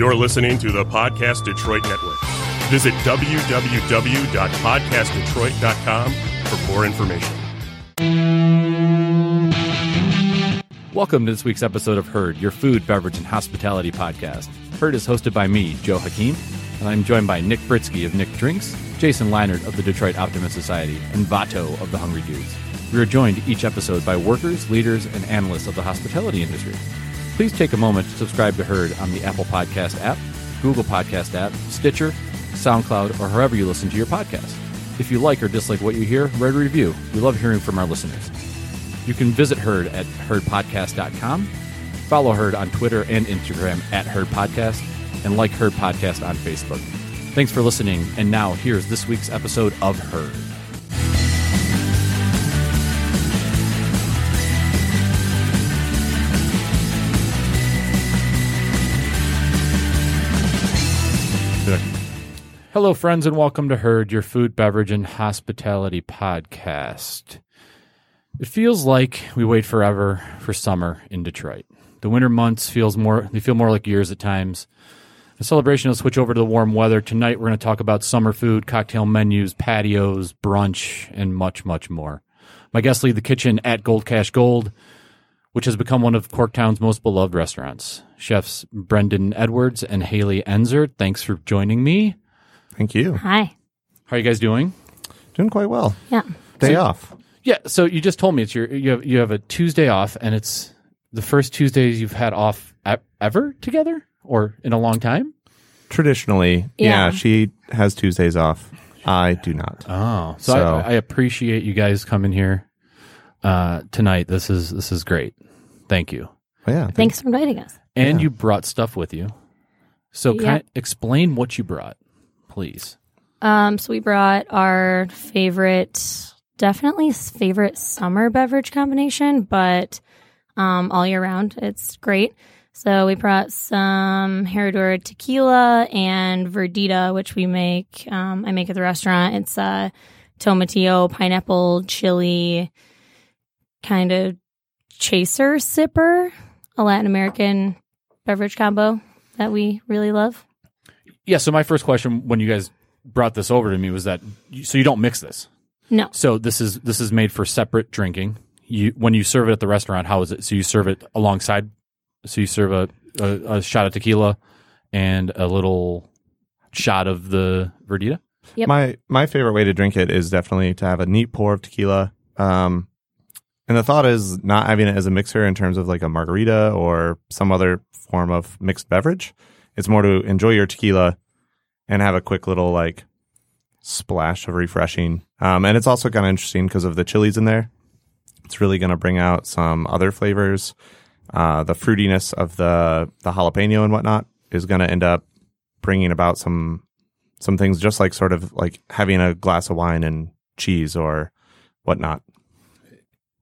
You're listening to the Podcast Detroit Network. Visit www.podcastdetroit.com for more information. Welcome to this week's episode of Herd, your food, beverage, and hospitality podcast. Herd is hosted by me, Joe Hakeem, and I'm joined by Nick Britsky of Nick Drinks, Jason Leinert of the Detroit Optimist Society, and Vato of the Hungry Dudes. We are joined each episode by workers, leaders, and analysts of the hospitality industry. Please take a moment to subscribe to Herd on the Apple Podcast app, Google Podcast app, Stitcher, SoundCloud, or wherever you listen to your podcast. If you like or dislike what you hear, write a review. We love hearing from our listeners. You can visit Herd at herdpodcast.com, follow Herd on Twitter and Instagram at Herd Podcast, and like Herd Podcast on Facebook. Thanks for listening, and now here's this week's episode of Herd. Hello, friends, and welcome to Herd, your food, beverage, and hospitality podcast. It feels like we wait forever for summer in Detroit. The winter months feels more they feel more like years at times. The celebration will switch over to the warm weather. Tonight we're going to talk about summer food, cocktail menus, patios, brunch, and much, much more. My guests lead the kitchen at Gold Cash Gold, which has become one of Corktown's most beloved restaurants. Chefs Brendan Edwards and Haley Enzer, thanks for joining me. Thank you. Hi. How are you guys doing? Doing quite well. Yeah. Day off. Yeah, so you just told me it's your you have you have a Tuesday off, and it's the first Tuesdays you've had off e- ever together, or in a long time. Traditionally, yeah. Yeah. she has Tuesdays off. I do not. Oh, so, So- I, I appreciate you guys coming here uh, tonight. This is this is great. Thank you. But yeah. Thanks for inviting us. And Yeah. you brought stuff with you. So, Yeah. kind explain what you brought, please. Um, so we brought our favorite, definitely favorite summer beverage combination, but um, all year round, it's great. So we brought some Herradura tequila and Verdita, which we make. Um, I make at the restaurant. It's uh, tomatillo, pineapple, chili, kind of chaser sipper, a Latin American beverage combo that we really love. Yeah. So my first question when you guys brought this over to me was that so you don't mix this. No. So this is this is made for separate drinking. You when you serve it at the restaurant, how is it? So you serve it alongside. So you serve a, a, a shot of tequila and a little shot of the verdita. Yep. My my favorite way to drink it is definitely to have a neat pour of tequila. Um, and the thought is not having it as a mixer in terms of like a margarita or some other form of mixed beverage. It's more to enjoy your tequila and have a quick little like splash of refreshing. Um, and it's also kind of interesting because of the chilies in there. It's really going to bring out some other flavors. Uh, the fruitiness of the the jalapeno and whatnot is going to end up bringing about some some things just like sort of like having a glass of wine and cheese or whatnot.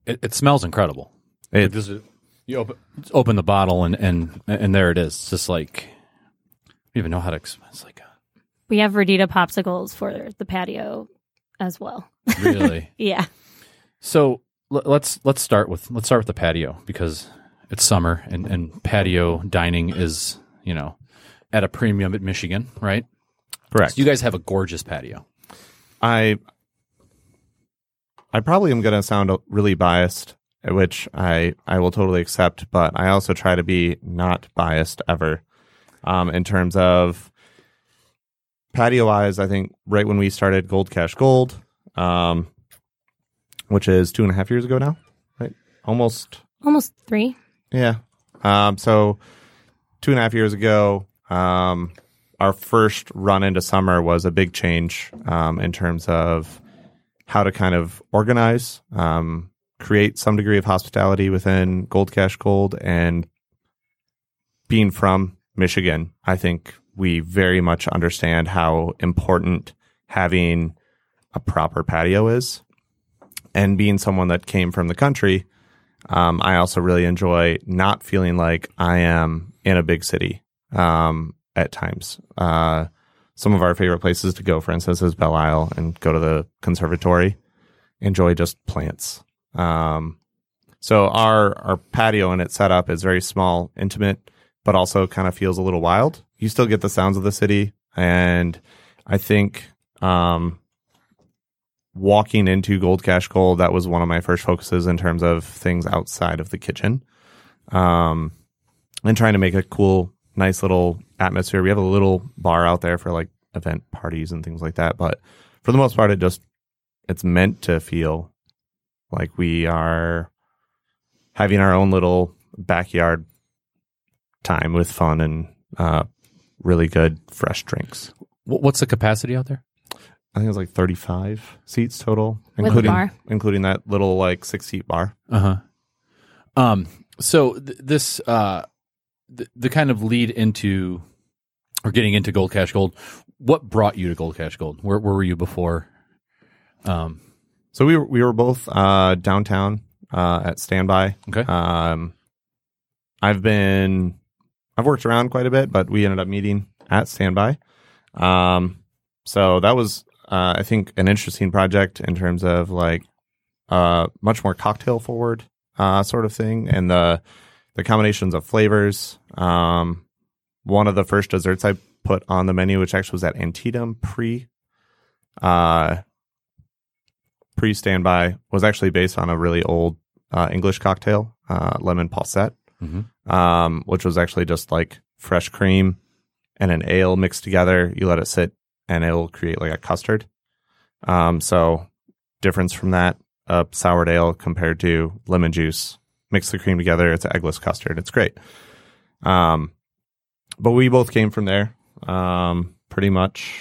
It, it smells incredible. It- Like, is- you open, open the bottle and and and there it is. It's just like even know how to. ex- It's like a, We have Verdita popsicles for the patio as well. really. Yeah. So l- let's let's start with let's start with the patio because it's summer and and patio dining is you know at a premium at Michigan, right? Correct. So you guys have a gorgeous patio. I I probably am going to sound really biased, which I I will totally accept, but I also try to be not biased ever. Um, in terms of patio wise, I think right when we started Gold Cash Gold, um, which is two and a half years ago now, right? Almost Almost three. Yeah. Um, so two and a half years ago, um, our first run into summer was a big change um, in terms of how to kind of organize, um, create some degree of hospitality within Gold Cash Gold, and being from Michigan, I think we very much understand how important having a proper patio is. And being someone that came from the country, um, I also really enjoy not feeling like I am in a big city um, at times. Uh, some of our favorite places to go, for instance, is Belle Isle and go to the conservatory. Enjoy just plants. Um, so our our patio and its setup is very small, intimate, but also kind of feels a little wild. You still get the sounds of the city, and I think um, walking into Gold Cash Gold, that was one of my first focuses in terms of things outside of the kitchen, um, and trying to make a cool, nice little atmosphere. We have a little bar out there for like event parties and things like that, but for the most part, it just it's meant to feel like we are having our own little backyard time with fun and uh, really good fresh drinks. What's the capacity out there? I think it was like 35 seats total, With including bar. including that little like six seat bar. Uh huh. Um. So th- this uh, the, the kind of lead into or getting into Gold Cash Gold. What brought you to Gold Cash Gold? Where, where were you before? Um. So we were, we were both uh, downtown uh, at Standby. Okay. Um, I've been I've worked around quite a bit, but we ended up meeting at Standby. Um, so that was uh, I think an interesting project in terms of like uh, much more cocktail forward uh, sort of thing, and the the combinations of flavors. Um, one of the first desserts I put on the menu, which actually was at Antietam pre uh, pre standby, was actually based on a really old uh, English cocktail, uh, lemon posset, Mhm. Um, which was actually just like fresh cream and an ale mixed together. You let it sit, and it'll create like a custard. Um, so difference from that, a sour ale compared to lemon juice. Mix the cream together. It's eggless custard. It's great. Um, but we both came from there, um, pretty much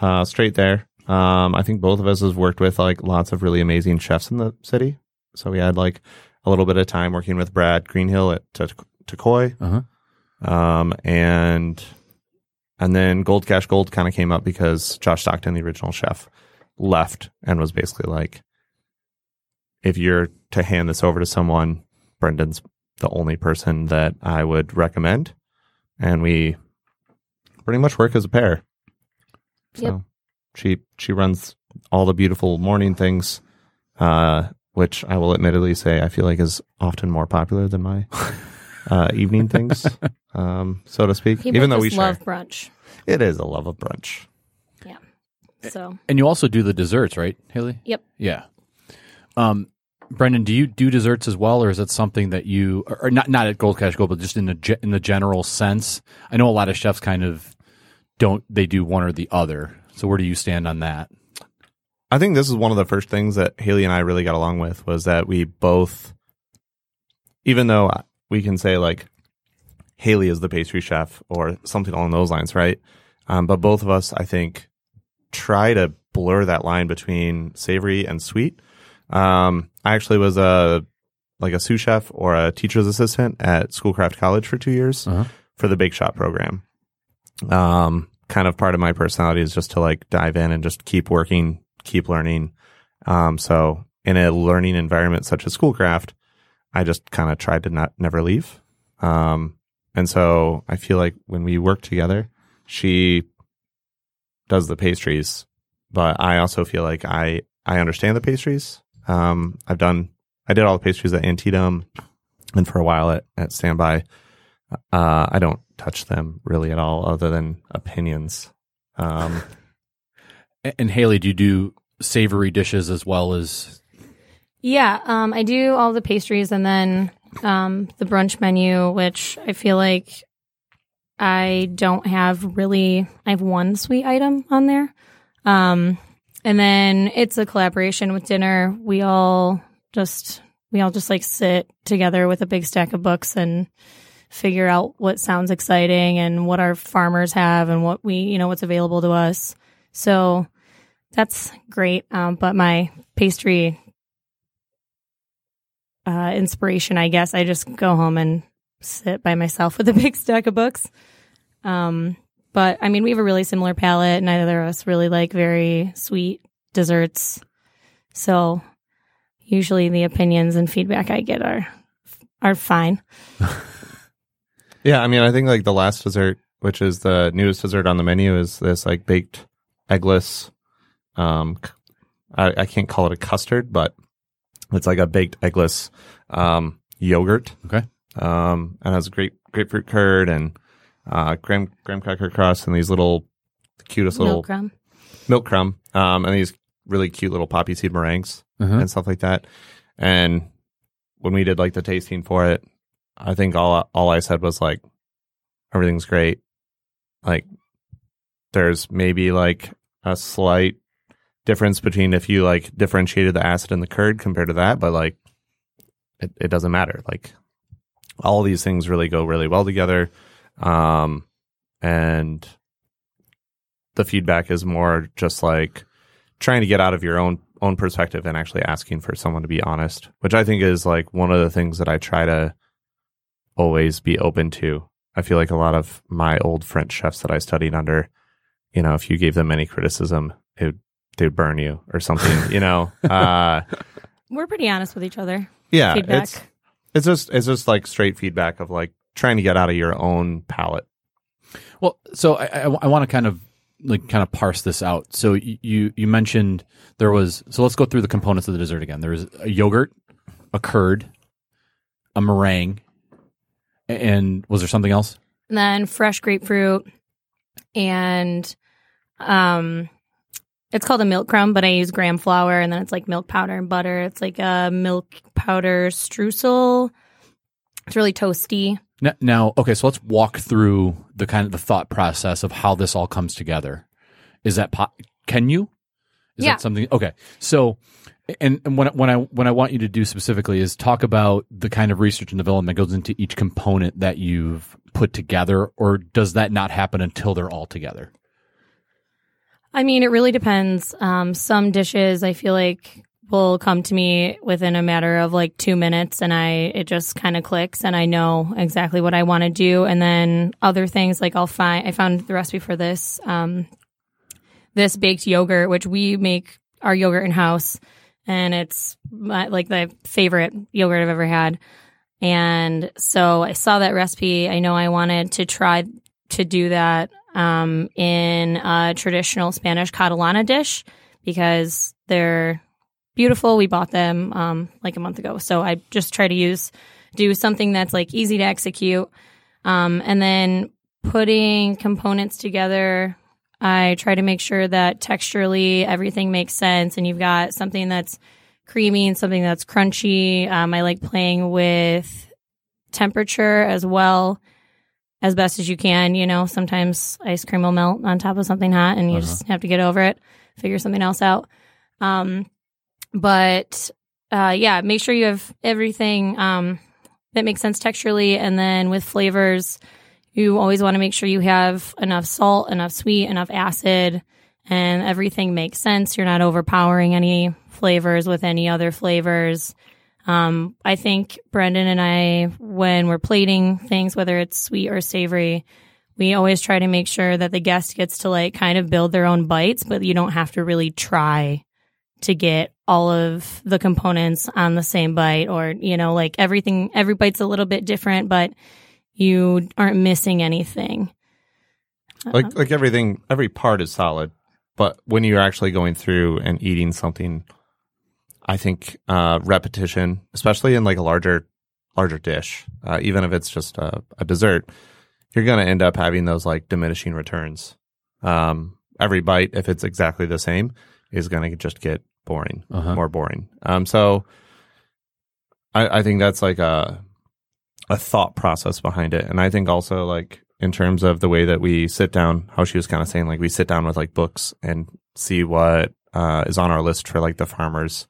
uh, straight there. Um, I think both of us has worked with like lots of really amazing chefs in the city. So we had like a little bit of time working with Brad Greenhill at T- Takoi. Uh-huh. Um, and and then Gold Cash Gold kind of came up because Josh Stockton, the original chef, left and was basically like, if you're to hand this over to someone, Brendan's the only person that I would recommend. And we pretty much work as a pair. So Yep. she she runs all the beautiful morning things, uh, which I will admittedly say I feel like is often more popular than my uh, evening things, um, so to speak. People Even though just we love share, brunch. it is a love of brunch. Yeah. So And you also do the desserts, right, Haley? Yep. Yeah. Um, Brendan, do you do desserts as well, or is it something that you, or or not not at Gold Cash Gold, but just in the ge- in the general sense? I know a lot of chefs kind of don't they do one or the other. So where do you stand on that? I think this is one of the first things that Haley and I really got along with was that we both, even though we can say like Haley is the pastry chef or something along those lines, right? Um, but both of us, I think, try to blur that line between savory and sweet. Um, I actually was a like a sous chef or a teacher's assistant at Schoolcraft College for two years Uh-huh. for the bake shop program. Um, kind of part of my personality is just to like dive in and just keep working, keep learning. Um, so in a learning environment such as Schoolcraft, I just kind of tried to not never leave. Um, and so I feel like when we work together, she does the pastries, but I also feel like I I understand the pastries. Um, I've done I did all the pastries at Antietam, and for a while at at Standby. Uh, I don't touch them really at all, other than opinions. Um, A- And Haley, do you do savory dishes as well as? yeah, um, I do all the pastries and then um, the brunch menu, which I feel like I don't have really. I have one sweet item on there, um, and then it's a collaboration with dinner. We all just we all just like sit together with a big stack of books and figure out what sounds exciting and what our farmers have and what we you know what's available to us. So that's great. Um, but my pastry uh, inspiration, I guess, I just go home and sit by myself with a big stack of books. Um, but I mean, we have a really similar palate. Neither of us really like very sweet desserts. So usually the opinions and feedback I get are are fine. Yeah, I mean, I think like the last dessert, which is the newest dessert on the menu, is this like baked eggless. Um, c- I, I can't call it a custard, but it's like a baked eggless um, yogurt. Okay. um, and has great grapefruit curd and uh, graham graham cracker crust and these little cutest little Milk crumb. milk crumb, um, and these really cute little poppy seed meringues Uh-huh. and stuff like that. And when we did like the tasting for it, I think all all I said was like, everything's great. Like, there's maybe like a slight difference between if you like differentiated the acid and the curd compared to that, but like, it, it doesn't matter. Like, all these things really go really well together. Um, and the feedback is more just like trying to get out of your own own perspective and actually asking for someone to be honest, which I think is like one of the things that I try to always be open to. I feel like a lot of my old French chefs that I studied under, you know, if you gave them any criticism, it they would burn you or something, you know. Uh, We're pretty honest with each other. yeah, Feedback. it's it's just it's just like straight feedback of like trying to get out of your own palate. Well, so I, I, I want to kind of like kind of parse this out. So y- you you mentioned there was so let's go through the components of the dessert again. There was a yogurt, a curd, a meringue, and was there something else? And then fresh grapefruit and um it's called a milk crumb, but I use graham flour and then it's like milk powder and butter. It's like a milk powder streusel. It's really toasty. N- Now, okay, so let's walk through the kind of the thought process of how this all comes together. Is that po- can you? Is Yeah. that something? Okay, so and, and when when I when I want you to do specifically is talk about the kind of research and development that goes into each component that you've put together, or does that not happen until they're all together? I mean, it really depends. Um, some dishes I feel like will come to me within a matter of like two minutes, and I it just kind of clicks, and I know exactly what I want to do. And then other things like I'll find I found the recipe for this um, this baked yogurt, which we make our yogurt in house, and it's my, like the favorite yogurt I've ever had. And so I saw that recipe. I know I wanted to try to do that um, in a traditional Spanish Catalana dish because they're beautiful. We bought them um, like a month ago. So I just try to use, do something that's like easy to execute. Um, and then putting components together, I try to make sure that texturally everything makes sense and you've got something that's creamy and something that's crunchy. Um, I like playing with temperature as well as best as you can. You know, sometimes ice cream will melt on top of something hot and you just have to get over it, figure something else out. Um, but uh, yeah, make sure you have everything um, that makes sense texturally. And then with flavors, you always want to make sure you have enough salt, enough sweet, enough acid, and everything makes sense. You're not overpowering any flavors with any other flavors. Um, I think Brendan and I, when we're plating things, whether it's sweet or savory, we always try to make sure that the guest gets to like kind of build their own bites, but you don't have to really try to get all of the components on the same bite or, you know, like everything, every bite's a little bit different, but you aren't missing anything. Like like everything, every part is solid, but when you're actually going through and eating something, I think uh, repetition, especially in like a larger larger dish, uh, even if it's just a, a dessert, you're going to end up having those like diminishing returns. Um, every bite, if it's exactly the same, is going to just get boring, Uh-huh. more boring. Um, so I, I think that's like a a thought process behind it, and I think also like in terms of the way that we sit down, how she was kind of saying, like we sit down with like books and see what uh, is on our list for like the farmers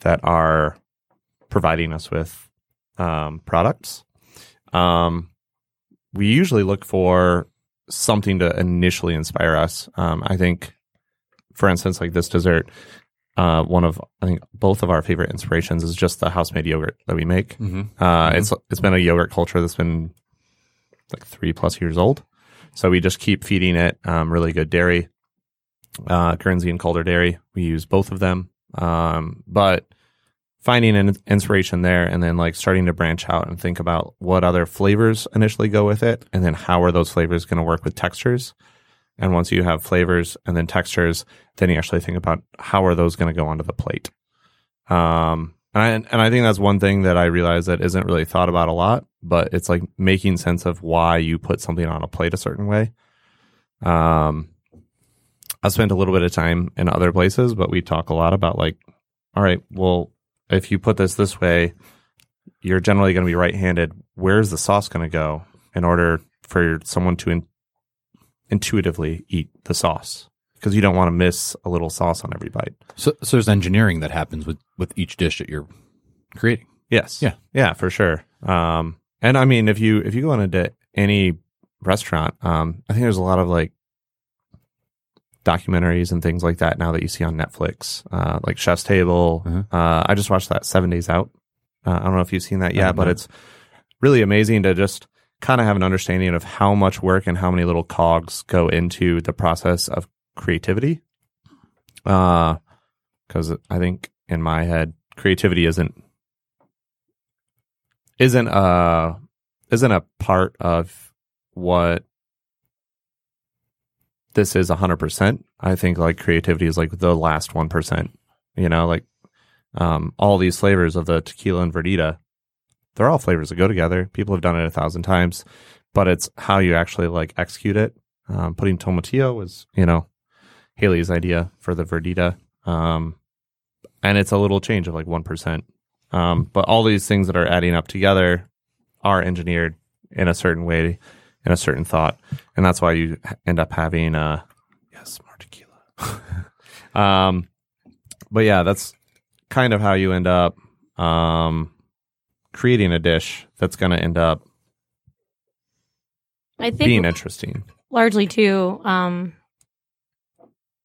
that are providing us with um, products. Um, we usually look for something to initially inspire us. Um, I think, for instance, like this dessert, uh, one of I think both of our favorite inspirations is just the house made yogurt that we make. Mm-hmm. Uh, It's it's been a yogurt culture that's been like three plus years old, so we just keep feeding it um, really good dairy, uh, Guernsey and Calder dairy. We use both of them, um, but finding an inspiration there and then like starting to branch out and think about what other flavors initially go with it, and then how are those flavors going to work with textures. And once you have flavors and then textures, then you actually think about how are those going to go onto the plate. Um, And I, and I think that's one thing that I realize that isn't really thought about a lot, but it's like making sense of why you put something on a plate a certain way. Um, I've spent a little bit of time in other places, but we talk a lot about like, all right, well, if you put this this way, you're generally going to be right-handed. Where's the sauce going to go in order for someone to in- intuitively eat the sauce? Because you don't want to miss a little sauce on every bite. So, so there's engineering that happens with with each dish that you're creating. Yes. Yeah. Yeah, for sure. Um, and I mean, if you if you go into any restaurant, um, I think there's a lot of like documentaries and things like that now that you see on Netflix, uh, like Chef's Table. Mhm. Uh, I just watched that Seven Days Out. Uh, I don't know if you've seen that yet, but not. it's really amazing to just kind of have an understanding of how much work and how many little cogs go into the process of creativity. Uh, because I think in my head, creativity isn't isn't a isn't a part of what this is 100%. I think like creativity is like the last 1%. You know, like um, all these flavors of the tequila and verdita, they're all flavors that go together. People have done it a thousand times, but it's how you actually like execute it. Um, putting tomatillo was, you know, Haley's idea for the verdita. Um, and it's a little change of like 1%. Um, but all these things that are adding up together are engineered in a certain way, in a certain thought. And that's why you end up having, uh, yes, more tequila. um, but yeah, that's kind of how you end up, um, creating a dish that's going to end up I think being interesting. largely too um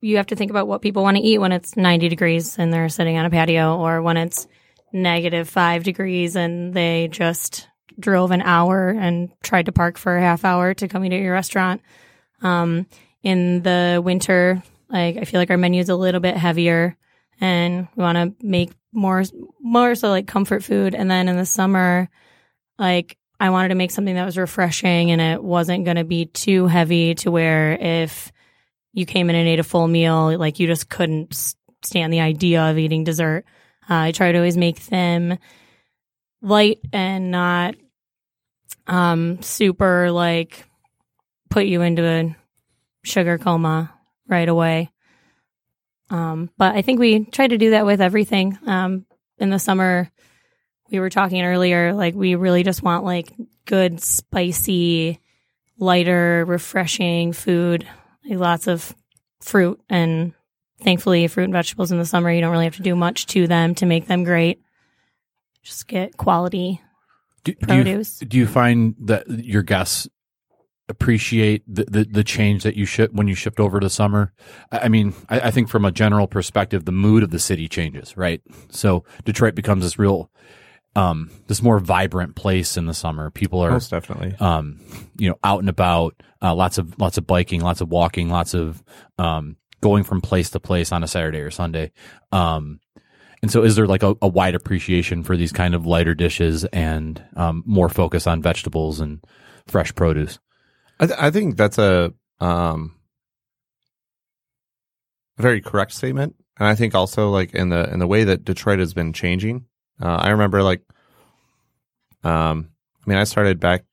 you have to think about what people want to eat when it's 90 degrees and they're sitting on a patio or when it's negative 5 degrees and they just drove an hour and tried to park for a half hour to come eat at your restaurant um in the winter like i feel like our menu is a little bit heavier and we want to make more more so like comfort food and then in the summer like I wanted to make something that was refreshing and it wasn't going to be too heavy to where if you came in and ate a full meal, like you just couldn't stand the idea of eating dessert. Uh, I try to always make them light and not um, super like put you into a sugar coma right away. Um, but I think we try to do that with everything. Um, in the summer, we were talking earlier, like we really just want like good, spicy, lighter, refreshing food. Like lots of fruit and thankfully fruit and vegetables in the summer, you don't really have to do much to them to make them great. Just get quality Do, do you, do you find that your guests appreciate the, the, the change that you shift when you shift over to summer? I, I mean, I, I think from a general perspective, the mood of the city changes, right? So Detroit becomes this real, um, this more vibrant place in the summer. People are Most definitely. um, you know, out and about, uh, lots of lots of biking, lots of walking, lots of um, going from place to place on a Saturday or Sunday. Um, and so, is there like a, a wide appreciation for these kind of lighter dishes and um, more focus on vegetables and fresh produce? I, th- I think that's a um, very correct statement, and I think also like in the in the way that Detroit has been changing. Uh, I remember like, um, I mean, I started back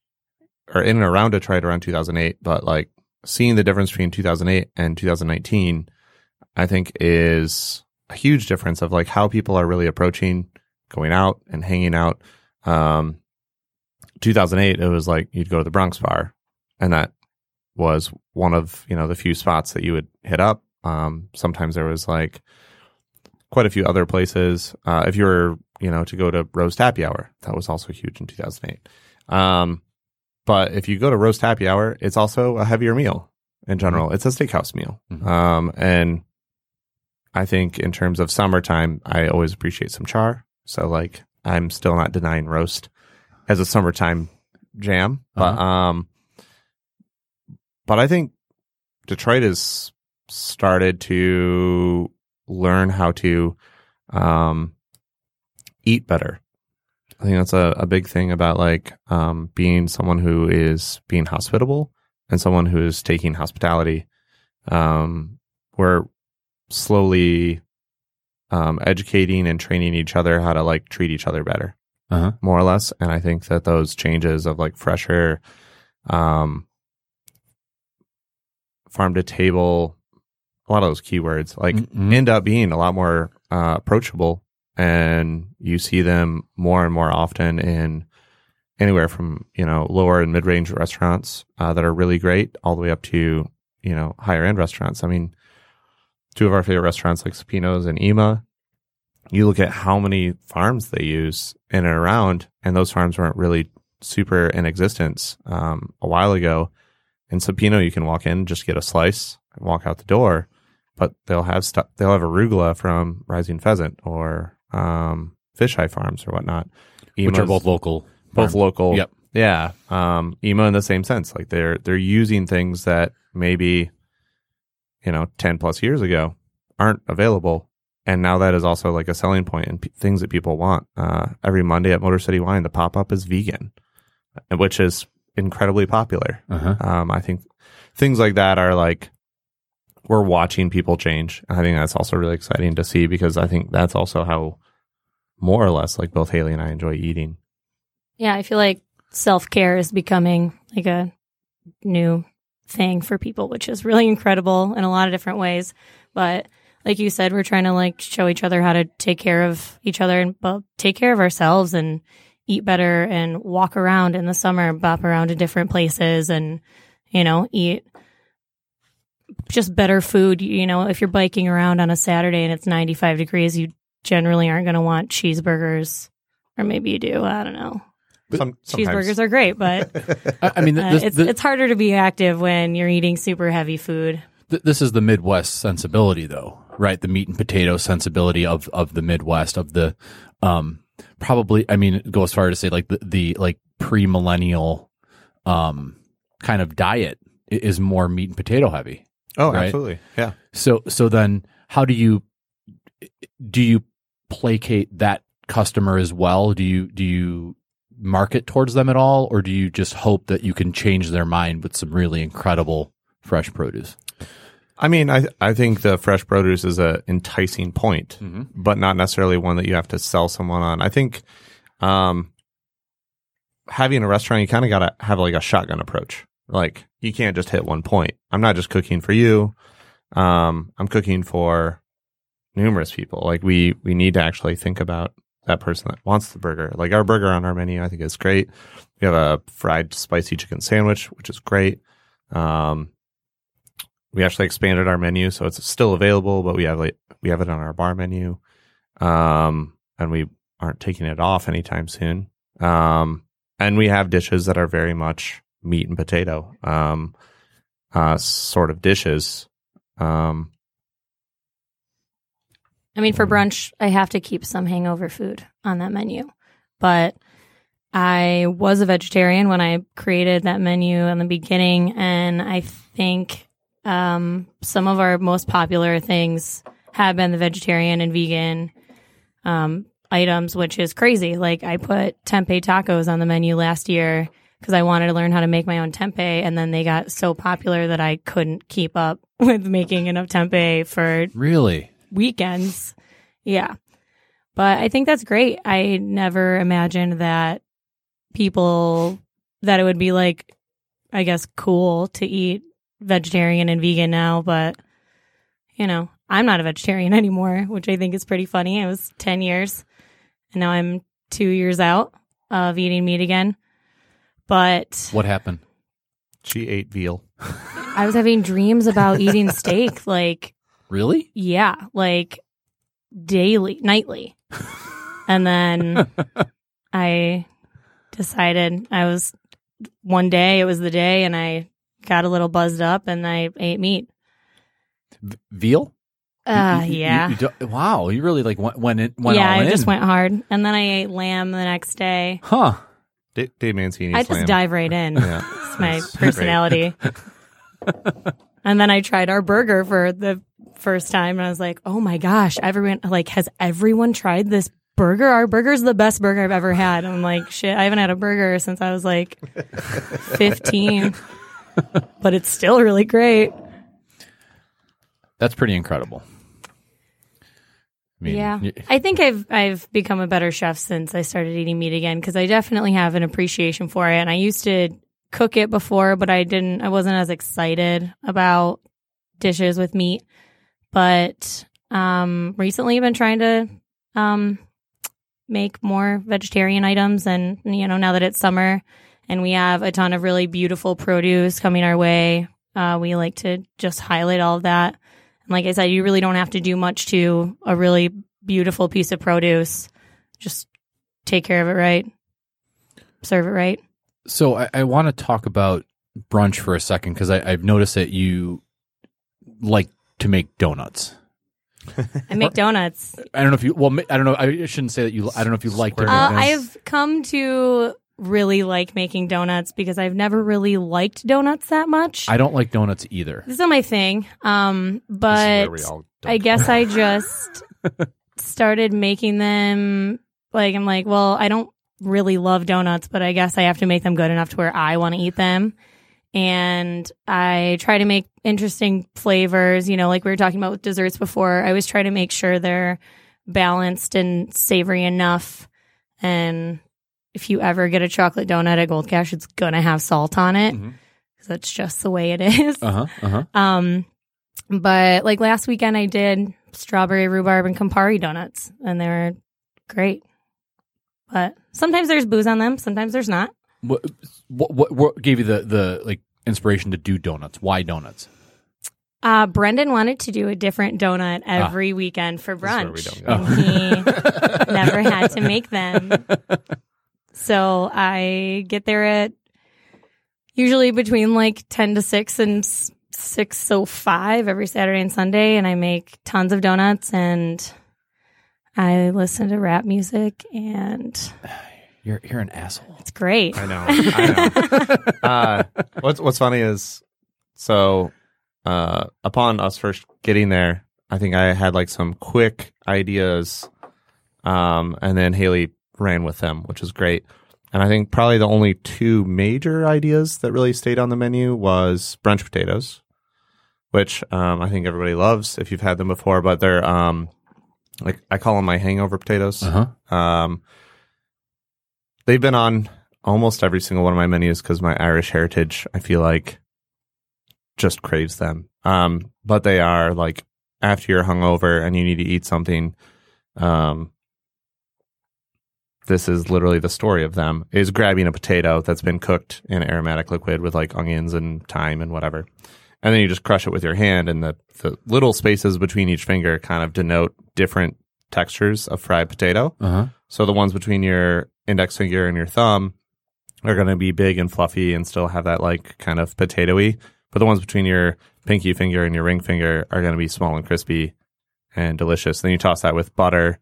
or in and around Detroit around 2008, but like seeing the difference between 2008 and 2019, I think is a huge difference of like how people are really approaching going out and hanging out. Um, 2008, it was like you'd go to the Bronx bar and that was one of you know the few spots that you would hit up. Um, sometimes there was like quite a few other places. Uh, if you were you know to go to Roast Happy Hour, that was also huge in 2008. Um, but if you go to Roast Happy Hour, it's also a heavier meal in general. It's a steakhouse meal, Mhm. um, and I think in terms of summertime, I always appreciate some char. So like I'm still not denying roast as a summertime jam, but um but I think Detroit has started to learn how to um eat better. I think that's a, a big thing about like um being someone who is being hospitable and someone who is taking hospitality. Um we're slowly um, educating and training each other how to like treat each other better, Uh-huh. more or less. And I think that those changes of like fresher, um, farm to table, a lot of those keywords like Mhm. end up being a lot more uh, approachable, and you see them more and more often in anywhere from you know lower and mid range restaurants uh, that are really great, all the way up to you know higher end restaurants. I mean, two of our favorite restaurants like Supino's and Ima. You look at how many farms they use in and around, and those farms weren't really super in existence um, a while ago. In Sapino, you can walk in, just get a slice, and walk out the door, but they'll have stuff. They'll have arugula from Rising Pheasant or um, Fish Eye Farms or whatnot, Which are both local. both local. Yep. Yeah. Um, Ima in the same sense. Like they're they're using things that maybe, you know, ten plus years ago aren't available. And now that is also like a selling point and p- things that people want. Uh, every Monday at Motor City Wine, the pop up is vegan, which is incredibly popular. Uh-huh. Um, I think things like that are like we're watching people change. And I think that's also really exciting to see because I think that's also how more or less like both Haley and I enjoy eating. Yeah, I feel like self care is becoming like a new thing for people, which is really incredible in a lot of different ways. But like you said, we're trying to like show each other how to take care of each other and well, take care of ourselves and eat better and walk around in the summer, bop around to different places and, you know, eat just better food. You know, if you're biking around on a Saturday and it's 95 degrees, you generally aren't going to want cheeseburgers. Or maybe you do. I don't know. Some, Cheeseburgers are great, but I, I mean, uh, this, it's this, it's harder to be active when you're eating super heavy food. th- this is the Midwest sensibility, though, right? The meat and potato sensibility of of the Midwest of the, um, probably. I mean, go as far to say like the the like pre millennial, um, kind of diet is more meat and potato heavy. Oh, right? absolutely. Yeah. So so then how do you do you placate that customer as well? Do you do you market towards them at all or do you just hope that you can change their mind with some really incredible fresh produce? I mean, I I think the fresh produce is a enticing point, but not necessarily one that you have to sell someone on. I think um, having a restaurant, you kind of got to have like a shotgun approach. Like you can't just hit one point. I'm not just cooking for you. Um, I'm cooking for numerous people. Like we we need to actually think about that person that wants the burger. Like our burger on our menu, I think is great. We have a fried spicy chicken sandwich, which is great. Um, we actually expanded our menu, so it's still available, but we have like we have it on our bar menu, um, and we aren't taking it off anytime soon. Um, and we have dishes that are very much meat and potato, um, uh, sort of dishes. Um, I mean, for brunch, I have to keep some hangover food on that menu. But I was a vegetarian when I created that menu in the beginning, and I think um, some of our most popular things have been the vegetarian and vegan um, items, which is crazy. Like I put tempeh tacos on the menu last year because I wanted to learn how to make my own tempeh, and then they got so popular that I couldn't keep up with making enough tempeh for Really? Weekends. Yeah. But I think that's great. I never imagined that people that it would be like I guess cool to eat vegetarian and vegan now, but you know, I'm not a vegetarian anymore, which I think is pretty funny. It was 10 years and now I'm 2 years out of eating meat again. But What happened? she ate veal. I was having dreams about eating steak like Really? Yeah, like daily, nightly. and then I decided I was one day, it was the day, and I got a little buzzed up and I ate meat. V- veal? Uh, You- you- yeah. you don't- wow, you really like went went, in, went yeah, all I in. just went hard. And then I ate lamb the next day. Huh. D- Dave Mancini. I slam. just dive right in. Yeah. It's my That's personality. and then I tried our burger for the first time and I was like, "Oh my gosh, everyone like has everyone tried this burger? Our burger's the best burger I've ever had." I'm like, "Shit, I haven't had a burger since I was like 15." but it's still really great. That's pretty incredible. mean, yeah, y- I think I've I've become a better chef since I started eating meat again because I definitely have an appreciation for it. And I used to cook it before, but I didn't. I wasn't as excited about dishes with meat. But um, recently, I've been trying to um, make more vegetarian items, and you know, now that it's summer and we have a ton of really beautiful produce coming our way, uh, we like to just highlight all of that. And like I said, you really don't have to do much to a really beautiful piece of produce. Just take care of it right, serve it right. So I, I want to talk about brunch for a second because I've noticed that you like to make donuts. I make donuts. I don't know if you. Well, I don't know. I shouldn't say that you. I don't know if you like to. Squirt make Uh. I've come to really like making donuts because I've never really liked donuts that much. I don't like donuts either. this is not my thing. Um, but where we all I guess I just started making them. Like I'm like, well, I don't really love donuts, but I guess I have to make them good enough to where I want to eat them. And I try to make interesting flavors. You know, like we were talking about with desserts before. I always try to make sure they're balanced and savory enough. And if you ever get a chocolate donut at Gold Cash, it's gonna have salt on it. Mhm. 'Cause That's just the way it is. Uh huh. Uh huh. Um, but like last weekend, I did strawberry rhubarb and Campari donuts, and they were great. But sometimes there's booze on them, sometimes there's not. What, what what what gave you the the like inspiration to do donuts? Why donuts? Uh, Brendan wanted to do a different donut every weekend for is where we brunch, don't go. and he never had to make them. So I get there at usually between like ten to six and six so five every Saturday and Sunday, and I make tons of donuts and I listen to rap music, and You're you're an asshole. it's great. I know. I know. uh, what's What's funny is, so uh, upon us first getting there, I think I had like some quick ideas, um, and then Haley ran with them, which was great. And I think probably the only two major ideas that really stayed on the menu was brunch potatoes, which um, I think everybody loves if you've had them before. But they're um, like I call them my hangover potatoes. Uh huh. Um, they've been on almost every single one of my menus because my Irish heritage, I feel like, just craves them. Um, but they are like after you're hungover and you need to eat something. Um, this is literally the story of them: is grabbing a potato that's been cooked in aromatic liquid with like onions and thyme and whatever, and then you just crush it with your hand, and the the little spaces between each finger kind of denote different textures of fried potato. Uh huh. So the ones between your index finger and your thumb are going to be big and fluffy and still have that like kind of potatoy. But the ones between your pinky finger and your ring finger are going to be small and crispy and delicious. Then you toss that with butter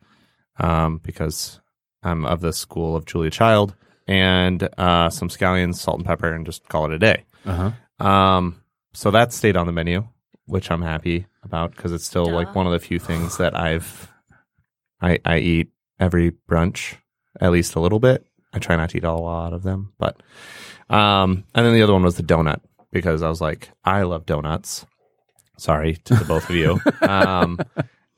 um, because I'm of the school of Julia Child and uh, some scallions, salt and pepper, and just call it a day. Uh huh. Um, so that stayed on the menu, which I'm happy about because it's still like one of the few things that I've I I eat every brunch at least a little bit. I try not to eat a lot of them, but um, and then the other one was the donut because I was like, I love donuts. Sorry to the both of you. Um,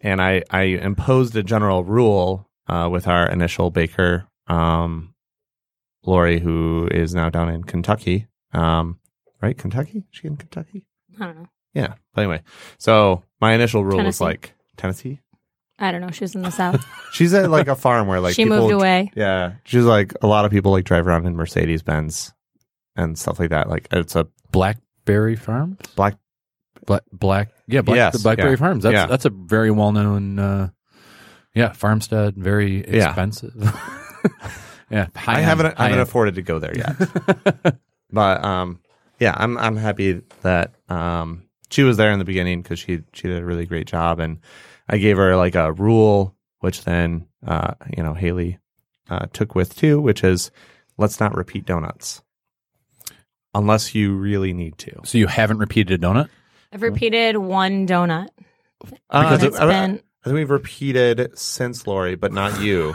and I I imposed a general rule uh, with our initial baker, um, Lori, who is now down in Kentucky. Um, right, Kentucky? Is she in Kentucky? I don't know. Yeah. But anyway, so my initial rule was like Tennessee. I don't know. She was in the south. She's at like a farm where like she people, moved away. Yeah, she's like a lot of people like drive around in Mercedes Benz and stuff like that. Like it's a Blackberry Farms. black. Black Black. Yeah. Black, Yes, the Blackberry yeah. Farms. That's Yeah. that's a very well known. Uh, yeah, farmstead. Very Yeah. expensive. yeah. I haven't I haven't afforded to go there yet, but um, yeah, I'm I'm happy that um she was there in the beginning because she she did a really great job, and I gave her like a rule, which then uh you know Haley uh, took with too, which is let's not repeat donuts unless you really need to. So you haven't repeated a donut? I've repeated one donut. Uh, Because and it's I- I- been. I think we've repeated since Lori, but not you.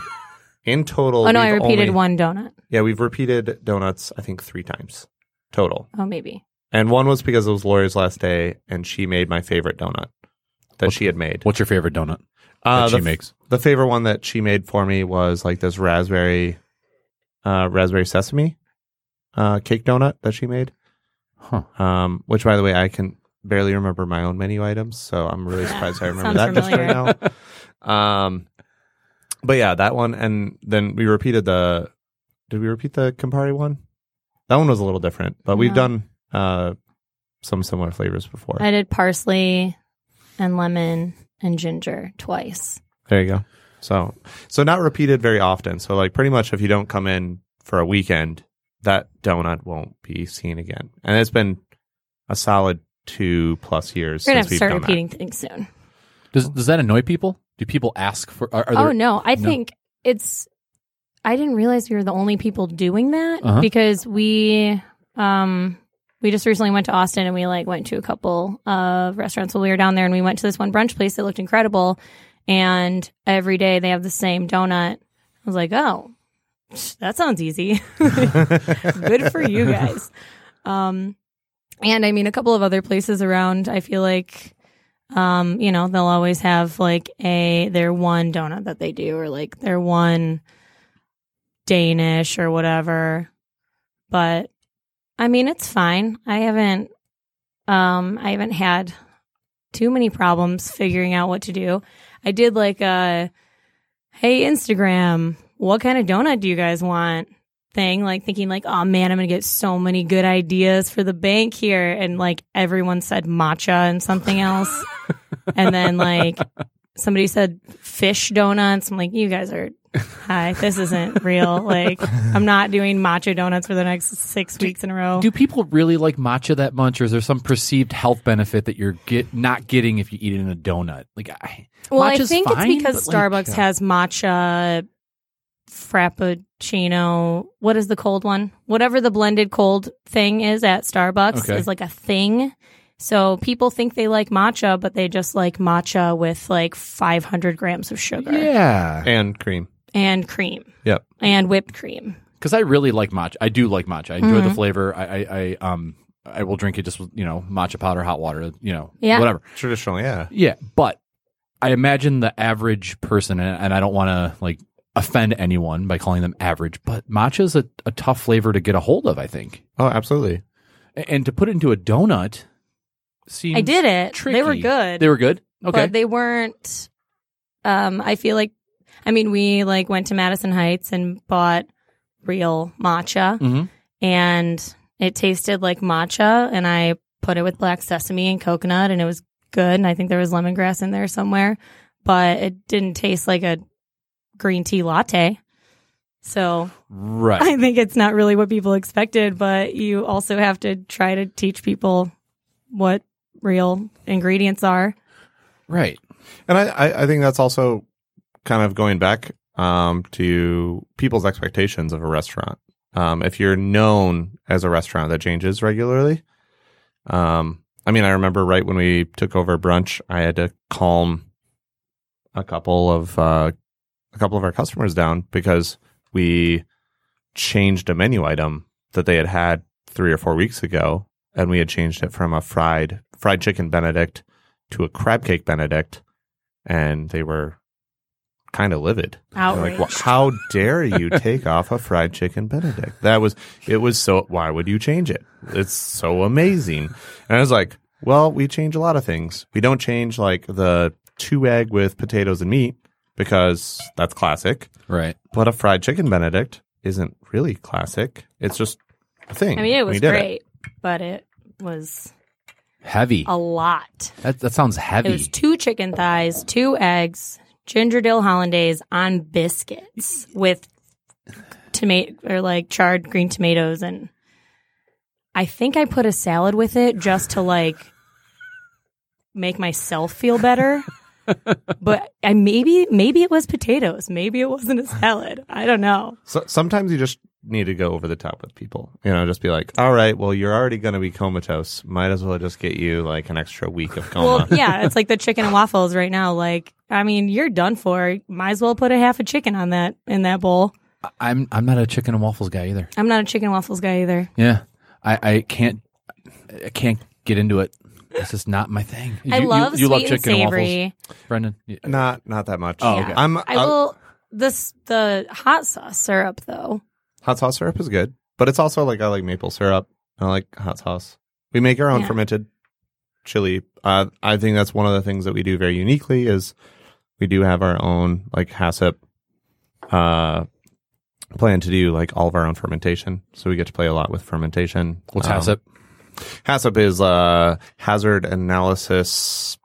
In total, Oh no, I we've repeated only- one donut. Yeah, we've repeated donuts. I think three times total, Oh, maybe. and one was because it was Lori's last day, and she made my favorite donut that she had made. What's your favorite donut? Uh, that she the, makes. the favorite one that she made for me was like this raspberry, uh, raspberry sesame, uh, cake donut that she made. Huh. Um, which by the way, I can barely remember my own menu items, so I'm really surprised I remember that Sounds just right now. Um, but yeah, that one, and then we repeated the. Did we repeat the Campari one? That one was a little different, but we've No. done uh some similar flavors before. I did parsley and lemon and ginger twice. There you go. So, so not repeated very often. So, like, pretty much if you don't come in for a weekend, that donut won't be seen again. And it's been a solid two plus years We're gonna have since to we've start done repeating things soon. Does does that annoy people? Do people ask for? Are, are there, oh no, I no. think it's. I didn't realize we were the only people doing that Uh-huh. because we um we just recently went to Austin and we like went to a couple of restaurants while we were down there and we went to this one brunch place that looked incredible and every day they have the same donut. I was like, oh, that sounds easy. Good for you guys. Um, and I mean, a couple of other places around, I feel like, um, you know, they'll always have like a, their one donut that they do or like their one Danish or whatever. But I mean, it's fine. I haven't, um, I haven't had too many problems figuring out what to do. I did like a, hey, Instagram, what kind of donut do you guys want? Thing like thinking like, oh man, I'm gonna get so many good ideas for the bank here, and like everyone said matcha and something else, and then like somebody said fish donuts. I'm like, you guys are hi, this isn't real. Like, I'm not doing matcha donuts for the next six weeks in a row. Do people really like matcha that much, or is there some perceived health benefit that you're get not getting if you eat it in a donut? Like, I, Well, I think fine, it's because but, like, Starbucks has matcha frappuccino. What is the cold one? Whatever the blended cold thing is at Starbucks Okay. is like a thing. So people think they like matcha, but they just like matcha with like 500 grams of sugar yeah, and cream. And cream Yep. and whipped cream. because I really like matcha. I do like matcha. I enjoy the Mhm. flavor. I, I, I, um, I will drink it just with you know matcha powder, hot water, you know, Yeah. whatever. Traditional, yeah. Yeah, but I imagine the average person, and, and I don't want to like offend anyone by calling them average, but matcha is a, a tough flavor to get a hold of. I think, Oh, absolutely. A- and to put it into a donut seems I did it. They were good. They were good. Okay, but they weren't um i feel like i mean we like went to madison heights and bought real matcha hmm and it tasted like matcha and i put it with black sesame and coconut and it was good and i think there was lemongrass in there somewhere but it didn't taste like a green tea latte so right. i think it's not really what people expected but you also have to try to teach people what real ingredients are right. And I, I, I think that's also kind of going back um, to people's expectations of a restaurant. Um, if you're known as a restaurant that changes regularly, um, I mean, I remember right when we took over brunch, I had to calm a couple of uh, a couple of our customers down because we changed a menu item that they had had three or four weeks ago, and we had changed it from a fried fried chicken Benedict to a crab cake Benedict, and they were kind of livid. They're outraged Like, well, how dare you take off a fried chicken Benedict? That was it. Was so. Why would you change it? It's so amazing. And I was like, well, we change a lot of things. We don't change like the two egg with potatoes and meat because that's classic. Right. But a fried chicken Benedict isn't really classic. It's just a thing. I mean, it was did great, but it was Heavy. a lot. That that sounds heavy. It was two chicken thighs, two eggs, ginger dill hollandaise on biscuits with tomato or like charred green tomatoes, and I think I put a salad with it just to like make myself feel better. but I maybe maybe it was potatoes, maybe it wasn't a salad. I don't know. So, sometimes you just need to go over the top with people. You know, just be like, all right, well, you're already going to be comatose. Might as well just get you like an extra week of coma. Well, yeah, it's like the chicken and waffles right now. Like, I mean, you're done for. Might as well put a half a chicken on that in that bowl. I'm I'm not a chicken and waffles guy either. I'm not a chicken and waffles guy either. Yeah. I I can't I can't get into it. This is not my thing. I You- love you, you sweet love and chicken and waffles, savory. Brendan. You- Not not that much. Oh, Yeah. okay. I'm I will this the hot sauce syrup though. Hot sauce syrup is good, but it's also like I like maple syrup. I like hot sauce. We make our own Yeah. fermented chili. Uh, I think that's one of the things that we do very uniquely is we do have our own like HACCP uh plan to do like all of our own fermentation. So we get to play a lot with fermentation. What's Um, HACCP? HACCP is uh hazard analysis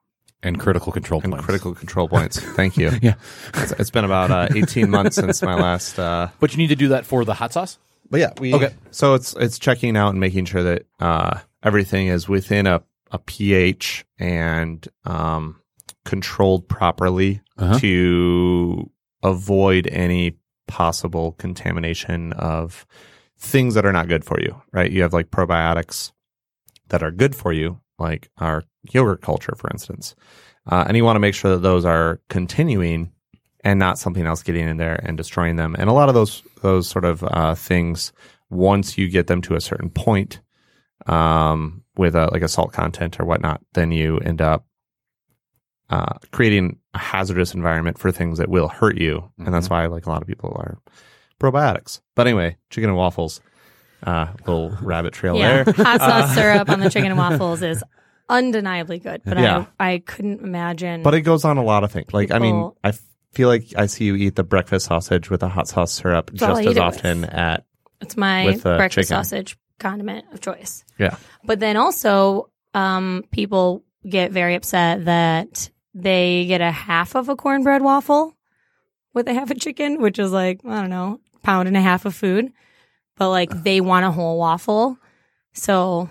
And critical control and points. critical control points. Thank you. Yeah. It's, it's been about uh, 18 months since my last uh But you need to do that for the hot sauce? But yeah, we Okay. So it's it's checking out and making sure that uh, everything is within a, a pH and um, controlled properly Uh-huh. to avoid any possible contamination of things that are not good for you. Right? You have like probiotics that are good for you, like our yogurt culture, for instance, uh, and you want to make sure that those are continuing and not something else getting in there and destroying them. And a lot of those those sort of uh, things, once you get them to a certain point, um, with a, like a salt content or whatnot, then you end up uh, creating a hazardous environment for things that will hurt you, and that's why like a lot of people are probiotics. But anyway, chicken and waffles, uh, little rabbit trail Yeah. there. Hot sauce syrup on the chicken and waffles is undeniably good. But Yeah. I I couldn't imagine But it goes on a lot of things. Like, I mean, I f- feel like I see you eat the breakfast sausage with a hot sauce syrup all just as often at it's my uh, breakfast chicken. sausage condiment of choice. yeah. But then also, um, people get very upset that they get a half of a cornbread waffle with a half a chicken, which is like, I don't know, pound and a half of food. But like they want a whole waffle. So